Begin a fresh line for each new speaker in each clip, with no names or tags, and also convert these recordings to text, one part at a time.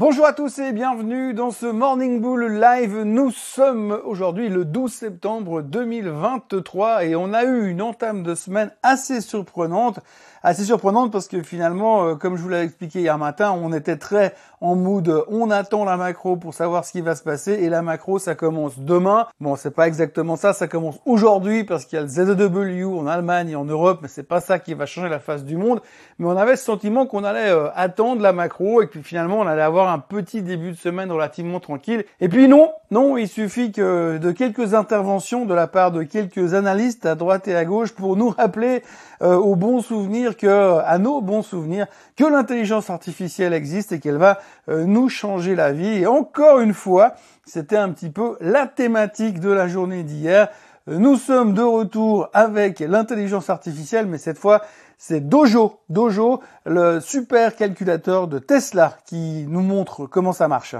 Bonjour à tous et bienvenue dans ce Morning Bull Live. Nous sommes aujourd'hui le 12 septembre 2023 et on a eu une entame de semaine assez surprenante assez surprenante parce que finalement, euh, comme je vous l'avais expliqué hier matin, on était très en mood, on attend la macro pour savoir ce qui va se passer et la macro, ça commence demain. Bon, c'est pas exactement ça, ça commence aujourd'hui parce qu'il y a le ZW en Allemagne et en Europe, mais c'est pas ça qui va changer la face du monde. Mais on avait ce sentiment qu'on allait euh, attendre la macro et puis finalement, on allait avoir un petit début de semaine relativement tranquille. Et puis non, non, il suffit que de quelques interventions de la part de quelques analystes à droite et à gauche pour nous rappeler euh, au bon souvenir que, à nos bons souvenirs, que l'intelligence artificielle existe et qu'elle va euh, nous changer la vie. Et encore une fois, c'était un petit peu la thématique de la journée d'hier. Nous sommes de retour avec l'intelligence artificielle, mais cette fois, c'est Dojo, Dojo, le super calculateur de Tesla qui nous montre comment ça marche.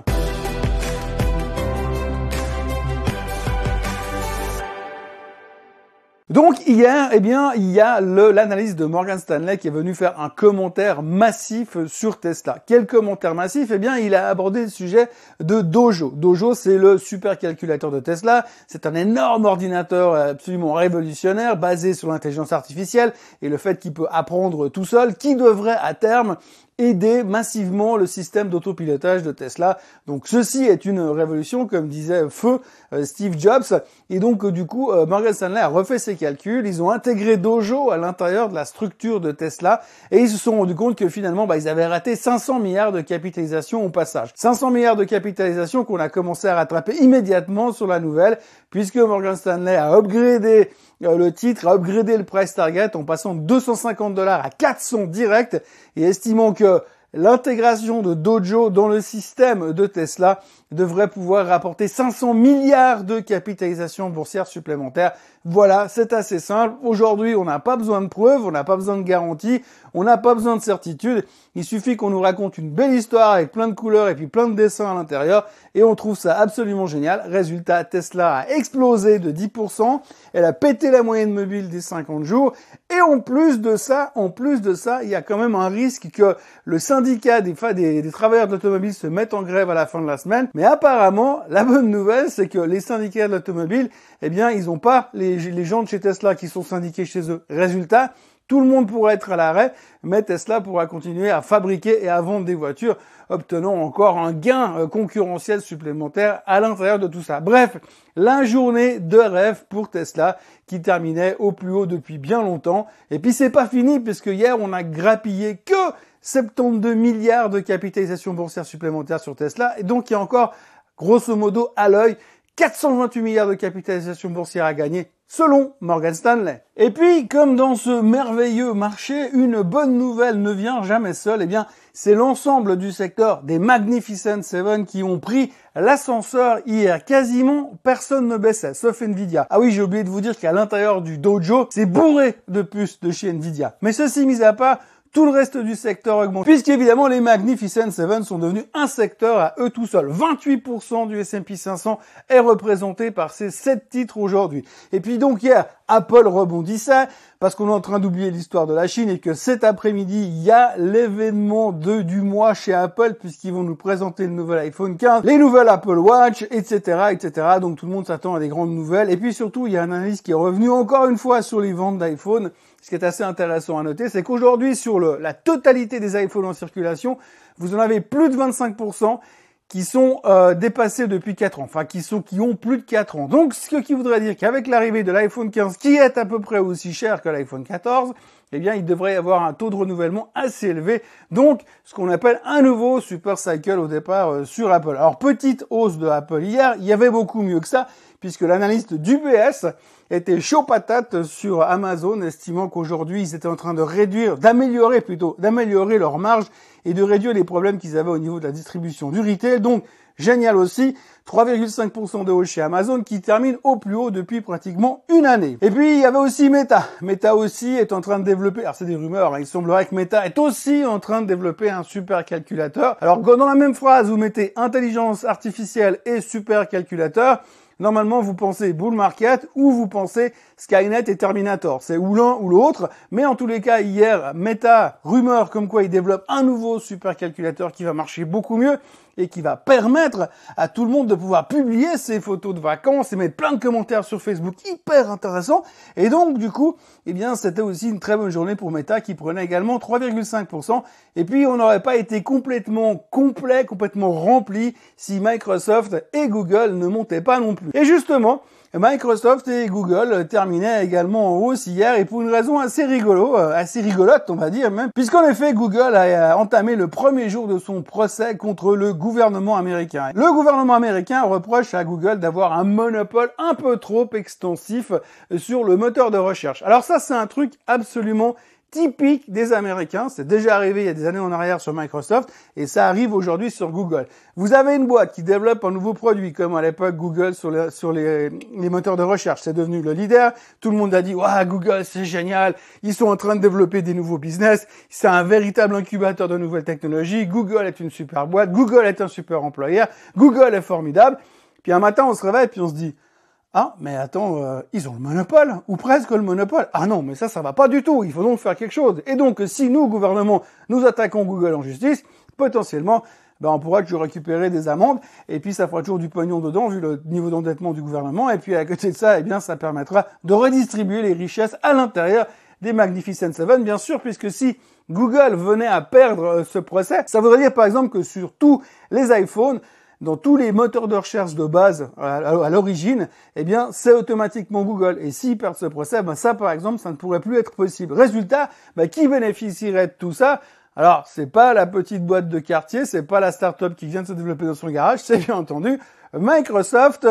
Donc hier, eh bien, il y a l'analyse de Morgan Stanley qui est venu faire un commentaire massif sur Tesla. Quel commentaire massif? Eh bien, il a abordé le sujet de Dojo. Dojo, c'est le supercalculateur de Tesla. C'est un énorme ordinateur absolument révolutionnaire basé sur l'intelligence artificielle et le fait qu'il peut apprendre tout seul, qui devrait à terme aider massivement le système d'autopilotage de Tesla. Donc ceci est une révolution, comme disait feu euh, Steve Jobs. Et donc euh, du coup, euh, Morgan Stanley a refait ses calculs. Ils ont intégré Dojo à l'intérieur de la structure de Tesla et ils se sont rendus compte que finalement, bah, ils avaient raté 500 milliards de capitalisation au passage. 500 milliards de capitalisation qu'on a commencé à rattraper immédiatement sur la nouvelle, puisque Morgan Stanley a upgradé le titre, a upgradé le price target en passant de 250 dollars à 400 direct et estimant que l'intégration de Dojo dans le système de Tesla devrait pouvoir rapporter 500 milliards de capitalisation boursière supplémentaire. Voilà, c'est assez simple. Aujourd'hui, on n'a pas besoin de preuves, on n'a pas besoin de garanties, on n'a pas besoin de certitude. Il suffit qu'on nous raconte une belle histoire avec plein de couleurs et puis plein de dessins à l'intérieur et on trouve ça absolument génial. Résultat, Tesla a explosé de 10%, elle a pété la moyenne mobile des 50 jours et en plus de ça, en plus de ça, il y a quand même un risque que le syndicat des, des, des travailleurs de l'automobile se mette en grève à la fin de la semaine. Mais apparemment, la bonne nouvelle, c'est que les syndicats de l'automobile, eh bien, ils n'ont pas les, les gens de chez Tesla qui sont syndiqués chez eux. Résultat, tout le monde pourrait être à l'arrêt, mais Tesla pourra continuer à fabriquer et à vendre des voitures, obtenant encore un gain euh, concurrentiel supplémentaire à l'intérieur de tout ça. Bref, la journée de rêve pour Tesla qui terminait au plus haut depuis bien longtemps. Et puis c'est pas fini puisque hier on a grappillé que 72 milliards de capitalisation boursière supplémentaire sur Tesla. Et donc il y a encore, grosso modo, à l'œil, 428 milliards de capitalisation boursière à gagner selon Morgan Stanley. Et puis, comme dans ce merveilleux marché, une bonne nouvelle ne vient jamais seule, eh bien, c'est l'ensemble du secteur des Magnificent Seven qui ont pris l'ascenseur hier. Quasiment personne ne baissait, sauf Nvidia. Ah oui, j'ai oublié de vous dire qu'à l'intérieur du dojo, c'est bourré de puces de chez Nvidia. Mais ceci mis à part, tout le reste du secteur augmente. Puisqu'évidemment, les Magnificent Seven sont devenus un secteur à eux tout seuls. 28% du S&P 500 est représenté par ces 7 titres aujourd'hui. Et puis donc hier, Apple rebondissait parce qu'on est en train d'oublier l'histoire de la Chine et que cet après-midi, il y a l'événement de, du mois chez Apple puisqu'ils vont nous présenter le nouvel iPhone 15, les nouvelles Apple Watch, etc., etc. Donc tout le monde s'attend à des grandes nouvelles. Et puis surtout, il y a un analyse qui est revenu encore une fois sur les ventes d'iPhone. Ce qui est assez intéressant à noter, c'est qu'aujourd'hui, sur la totalité des iPhones en circulation, vous en avez plus de 25% qui sont euh, dépassés depuis 4 ans, enfin qui sont qui ont plus de 4 ans. Donc ce qui voudrait dire qu'avec l'arrivée de l'iPhone 15 qui est à peu près aussi cher que l'iPhone 14, eh bien il devrait y avoir un taux de renouvellement assez élevé. Donc ce qu'on appelle un nouveau super cycle au départ euh, sur Apple. Alors petite hausse de Apple hier, il y avait beaucoup mieux que ça puisque l'analyste d'UBS était chaud patate sur Amazon, estimant qu'aujourd'hui ils étaient en train de réduire, d'améliorer plutôt, d'améliorer leur marge et de réduire les problèmes qu'ils avaient au niveau de la distribution du. Donc, génial aussi, 3,5% de hausse chez Amazon qui termine au plus haut depuis pratiquement une année. Et puis, il y avait aussi Meta. Meta aussi est en train de développer, alors c'est des rumeurs, hein, il semblerait que Meta est aussi en train de développer un super calculateur. Alors, dans la même phrase, vous mettez intelligence artificielle et super calculateur, normalement vous pensez bull market ou vous pensez Skynet et Terminator. C'est ou l'un ou l'autre. Mais en tous les cas, hier, Meta, rumeur comme quoi il développe un nouveau supercalculateur qui va marcher beaucoup mieux. et qui va permettre à tout le monde de pouvoir publier ses photos de vacances et mettre plein de commentaires sur Facebook hyper intéressant. Et donc, du coup, eh bien, c'était aussi une très bonne journée pour Meta qui prenait également 3,5%. Et puis, on n'aurait pas été complètement complet, complètement rempli si Microsoft et Google ne montaient pas non plus. Et justement, Microsoft et Google terminaient également en hausse hier et pour une raison assez rigolo, euh, assez rigolote on va dire même, puisqu'en effet Google a entamé le premier jour de son procès contre le gouvernement américain. Le gouvernement américain reproche à Google d'avoir un monopole un peu trop extensif sur le moteur de recherche. Alors ça c'est un truc absolument typique des Américains. C'est déjà arrivé il y a des années en arrière sur Microsoft et ça arrive aujourd'hui sur Google. Vous avez une boîte qui développe un nouveau produit, comme à l'époque Google sur, sur les, moteurs de recherche, c'est devenu le leader. Tout le monde a dit, waouh, Google, c'est génial. Ils sont en train de développer des nouveaux business. C'est un véritable incubateur de nouvelles technologies. Google est une super boîte. Google est un super employeur. Google est formidable. Puis un matin, on se réveille puis on se dit, ah, mais attends, euh, ils ont le monopole, ou presque le monopole. Ah non, mais ça, ça va pas du tout. Il faut donc faire quelque chose. Et donc, si nous, gouvernement, nous attaquons Google en justice, potentiellement, ben, on pourra toujours récupérer des amendes, et puis ça fera toujours du pognon dedans, vu le niveau d'endettement du gouvernement. Et puis, à côté de ça, eh bien, ça permettra de redistribuer les richesses à l'intérieur des Magnificent Seven, bien sûr, puisque si Google venait à perdre euh, ce procès, ça voudrait dire, par exemple, que sur tous les iPhones, dans tous les moteurs de recherche de base à, l'origine, eh bien, c'est automatiquement Google. Et s'ils perdent ce procès, ben ça, par exemple, ça ne pourrait plus être possible. Résultat, ben, qui bénéficierait de tout ça? Alors, c'est pas la petite boîte de quartier, c'est pas la start-up qui vient de se développer dans son garage, c'est bien entendu Microsoft,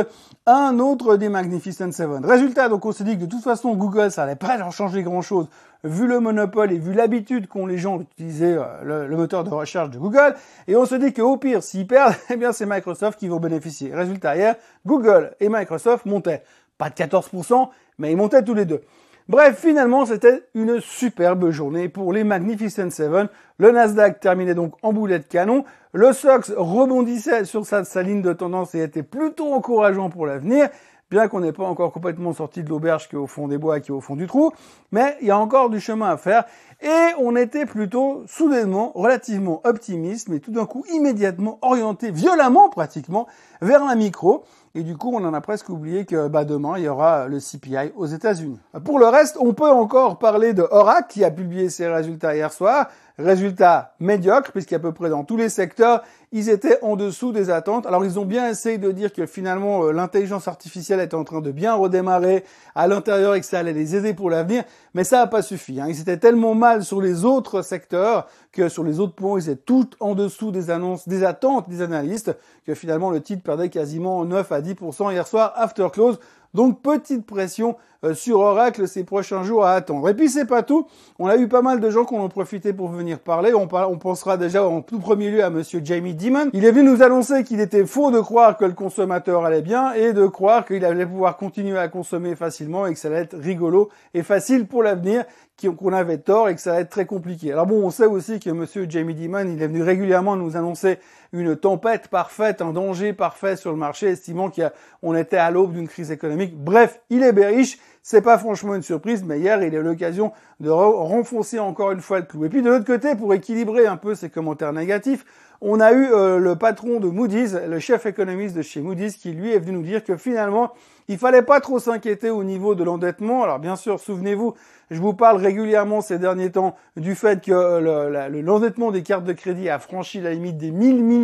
un autre des Magnificent Seven. Résultat, donc on s'est dit que de toute façon Google, ça allait pas leur changer grand chose, vu le monopole et vu l'habitude qu'ont les gens d'utiliser euh, le, moteur de recherche de Google. Et on se dit qu'au pire, s'ils perdent, eh bien c'est Microsoft qui vont bénéficier. Résultat, hier, Google et Microsoft montaient. Pas de 14%, mais ils montaient tous les deux. Bref, finalement, c'était une superbe journée pour les Magnificent Seven. Le Nasdaq terminait donc en boulet de canon. Le SOX rebondissait sur sa, ligne de tendance et était plutôt encourageant pour l'avenir bien qu'on n'ait pas encore complètement sorti de l'auberge qui est au fond des bois, qui est au fond du trou, mais il y a encore du chemin à faire, et on était plutôt soudainement relativement optimiste, mais tout d'un coup immédiatement orienté violemment pratiquement vers la micro, et du coup, on en a presque oublié que bah, demain, il y aura le CPI aux États-Unis. Pour le reste, on peut encore parler de Oracle qui a publié ses résultats hier soir. Résultats médiocres, puisqu'à peu près dans tous les secteurs, ils étaient en dessous des attentes. Alors ils ont bien essayé de dire que finalement euh, l'intelligence artificielle était en train de bien redémarrer à l'intérieur et que ça allait les aider pour l'avenir, mais ça n'a pas suffi. Hein. Ils étaient tellement mal sur les autres secteurs que sur les autres points, ils étaient tout en dessous des annonces, des attentes des analystes, que finalement le titre perdait quasiment 9 à 10% hier soir after close. Donc petite pression euh, sur Oracle ces prochains jours à attendre. Et puis c'est pas tout. On a eu pas mal de gens qui en ont profité pour venir parler. On, on pensera déjà en tout premier lieu à Monsieur Jamie Dimon. Il est venu nous annoncer qu'il était faux de croire que le consommateur allait bien et de croire qu'il allait pouvoir continuer à consommer facilement et que ça allait être rigolo et facile pour l'avenir qu'on avait tort et que ça allait être très compliqué. Alors bon, on sait aussi que monsieur Jamie Dimon, il est venu régulièrement nous annoncer une tempête parfaite, un danger parfait sur le marché, estimant qu'on était à l'aube d'une crise économique. Bref, il est bearish. C'est pas franchement une surprise, mais hier, il a eu l'occasion de renfoncer encore une fois le clou. Et puis de l'autre côté, pour équilibrer un peu ces commentaires négatifs, on a eu euh, le patron de Moody's, le chef économiste de chez Moody's, qui lui est venu nous dire que finalement, il fallait pas trop s'inquiéter au niveau de l'endettement. Alors bien sûr, souvenez-vous, je vous parle régulièrement ces derniers temps du fait que l'endettement des cartes de crédit a franchi la limite des 1000 milliards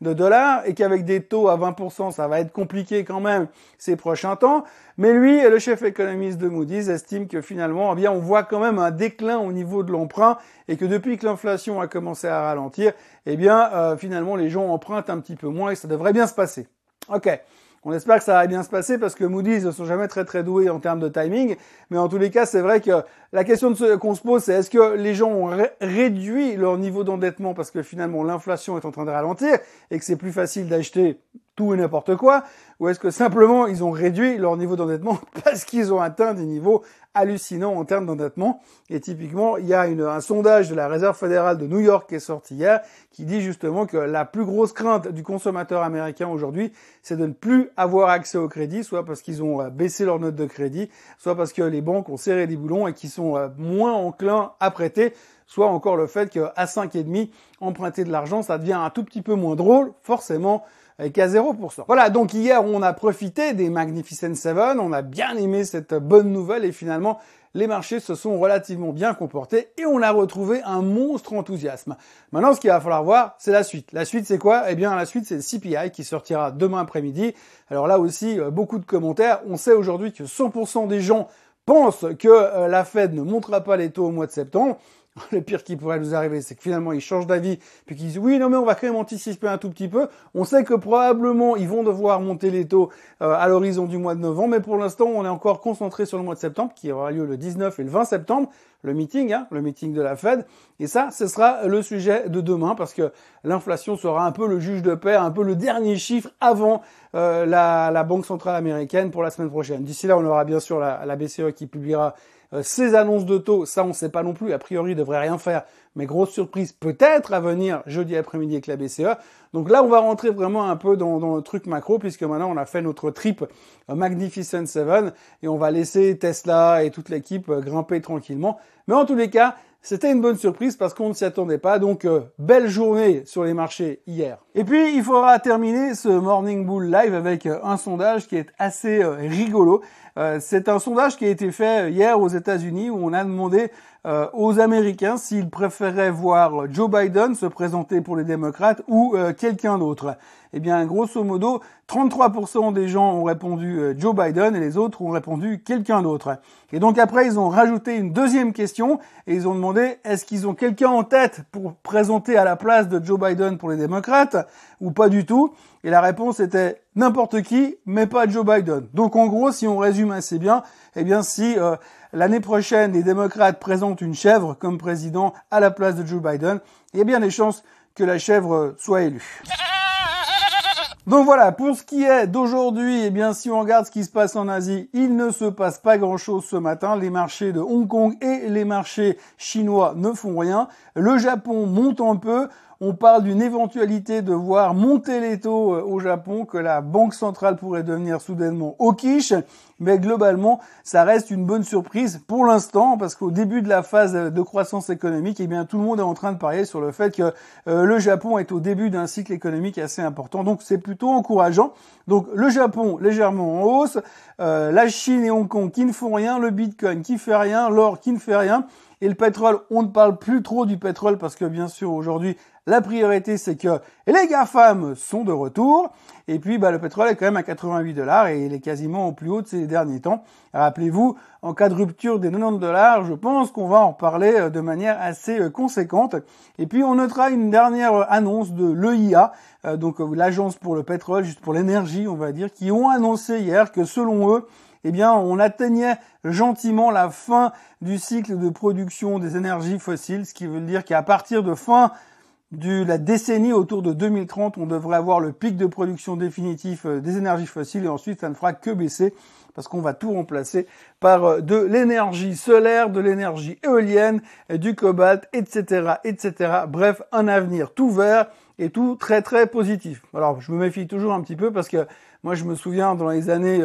de dollars et qu'avec des taux à 20%, ça va être compliqué quand même ces prochains temps. Mais lui, le chef économiste de Moody's, estime que finalement, eh on voit quand même un déclin au niveau de l'emprunt et que depuis que l'inflation a commencé à ralentir, eh bien, euh, finalement, les gens empruntent un petit peu moins et ça devrait bien se passer. Ok. On espère que ça va bien se passer parce que Moody's ne sont jamais très très doués en termes de timing. Mais en tous les cas, c'est vrai que la question qu'on se pose, c'est est-ce que les gens ont réduit leur niveau d'endettement parce que finalement l'inflation est en train de ralentir et que c'est plus facile d'acheter tout et n'importe quoi, ou est-ce que simplement ils ont réduit leur niveau d'endettement parce qu'ils ont atteint des niveaux hallucinants en termes d'endettement? Et typiquement, il y a un sondage de la Réserve fédérale de New York qui est sorti hier qui dit justement que la plus grosse crainte du consommateur américain aujourd'hui, c'est de ne plus avoir accès au crédit, soit parce qu'ils ont euh, baissé leur note de crédit, soit parce que les banques ont serré les boulons et qu'ils sont euh, moins enclins à prêter. soit encore le fait qu'à 5,5, emprunter de l'argent, ça devient un tout petit peu moins drôle, forcément, qu'à 0%. Voilà, donc hier, on a profité des Magnificent Seven, on a bien aimé cette bonne nouvelle et finalement, les marchés se sont relativement bien comportés et on a retrouvé un monstre enthousiasme. Maintenant, ce qu'il va falloir voir, c'est la suite. La suite, c'est quoi? Eh bien, la suite, c'est le CPI qui sortira demain après-midi. Alors là aussi, euh, beaucoup de commentaires. On sait aujourd'hui que 100% des gens pensent que euh, la Fed ne montera pas les taux au mois de septembre. Le pire qui pourrait nous arriver, c'est que finalement ils changent d'avis, puis qu'ils disent oui, non mais on va quand même anticiper un tout petit peu. On sait que probablement ils vont devoir monter les taux euh, à l'horizon du mois de novembre, mais pour l'instant on est encore concentré sur le mois de septembre, qui aura lieu le 19 et le 20 septembre, le meeting, hein, le meeting de la Fed. Et ça, ce sera le sujet de demain, parce que l'inflation sera un peu le juge de paix, un peu le dernier chiffre avant euh, la, la, Banque centrale américaine pour la semaine prochaine. D'ici là, on aura bien sûr la, la BCE qui publiera euh, ces annonces de taux, ça on ne sait pas non plus, a priori il devrait rien faire, mais grosse surprise peut-être à venir jeudi après-midi avec la BCE. Donc là on va rentrer vraiment un peu dans, le truc macro puisque maintenant on a fait notre trip euh, Magnificent Seven et on va laisser Tesla et toute l'équipe euh, grimper tranquillement. Mais en tous les cas, c'était une bonne surprise parce qu'on ne s'y attendait pas. Donc, belle journée sur les marchés hier. Et puis, il faudra terminer ce Morning Bull Live avec un sondage qui est assez rigolo. Euh, c'est un sondage qui a été fait hier aux États-Unis où on a demandé euh, aux Américains s'ils préféraient voir Joe Biden se présenter pour les démocrates ou euh, quelqu'un d'autre. Eh bien, grosso modo, 33% des gens ont répondu Joe Biden et les autres ont répondu quelqu'un d'autre. Et donc après, ils ont rajouté une deuxième question et ils ont demandé est-ce qu'ils ont quelqu'un en tête pour présenter à la place de Joe Biden pour les démocrates ou pas du tout? Et la réponse était n'importe qui, mais pas Joe Biden. Donc en gros, si on résume assez bien, eh bien si euh, l'année prochaine les démocrates présentent une chèvre comme président à la place de Joe Biden, il y a bien des chances que la chèvre soit élue. Donc voilà, pour ce qui est d'aujourd'hui, eh bien si on regarde ce qui se passe en Asie, il ne se passe pas grand-chose ce matin. Les marchés de Hong Kong et les marchés chinois ne font rien. Le Japon monte un peu. On parle d'une éventualité de voir monter les taux euh, au Japon, que la Banque centrale pourrait devenir soudainement au quiche. Mais globalement, ça reste une bonne surprise pour l'instant, parce qu'au début de la phase de croissance économique, eh bien, tout le monde est en train de parier sur le fait que euh, le Japon est au début d'un cycle économique assez important. Donc, c'est plutôt encourageant. Donc, le Japon légèrement en hausse, euh, la Chine et Hong Kong qui ne font rien, le Bitcoin qui fait rien, l'or qui ne fait rien. Et le pétrole, on ne parle plus trop du pétrole parce que bien sûr aujourd'hui la priorité, c'est que les GAFAM sont de retour. Et puis, bah, le pétrole est quand même à 88 dollars et il est quasiment au plus haut de ces derniers temps. Rappelez-vous, en cas de rupture des 90 dollars, je pense qu'on va en reparler euh, de manière assez euh, conséquente. Et puis, on notera une dernière euh, annonce de l'EIA, donc l'agence pour le pétrole, juste pour l'énergie, on va dire, qui ont annoncé hier que selon eux, eh bien, on atteignait gentiment la fin du cycle de production des énergies fossiles, ce qui veut dire qu'à partir de fin de la décennie autour de 2030, on devrait avoir le pic de production définitif euh, des énergies fossiles et ensuite ça ne fera que baisser parce qu'on va tout remplacer par euh, de l'énergie solaire, de l'énergie éolienne, du cobalt, etc., etc. Bref, un avenir tout vert et tout très très positif. Alors, je me méfie toujours un petit peu parce que moi, je me souviens dans les années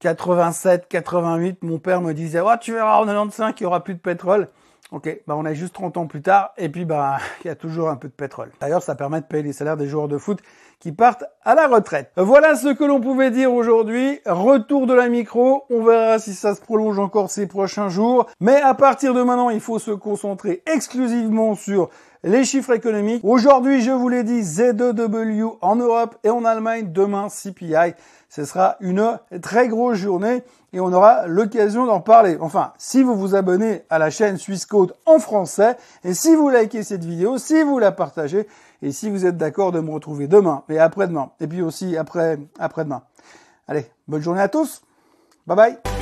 87, euh, 88, mon père me disait, oh, tu verras en 95 il y aura plus de pétrole. Ok, bah on a juste 30 ans plus tard, et puis bah il y a toujours un peu de pétrole. D'ailleurs, ça permet de payer les salaires des joueurs de foot qui partent à la retraite. Voilà ce que l'on pouvait dire aujourd'hui. Retour de la micro, on verra si ça se prolonge encore ces prochains jours. Mais à partir de maintenant, il faut se concentrer exclusivement sur les chiffres économiques. Aujourd'hui, je vous l'ai dit, Z2W en Europe et en Allemagne. Demain, CPI. Ce sera une très grosse journée et on aura l'occasion d'en parler. Enfin, si vous vous abonnez à la chaîne Suisse Code en français et si vous likez cette vidéo, si vous la partagez et si vous êtes d'accord de me retrouver demain et après-demain et puis aussi après après-demain. Allez, bonne journée à tous. Bye bye.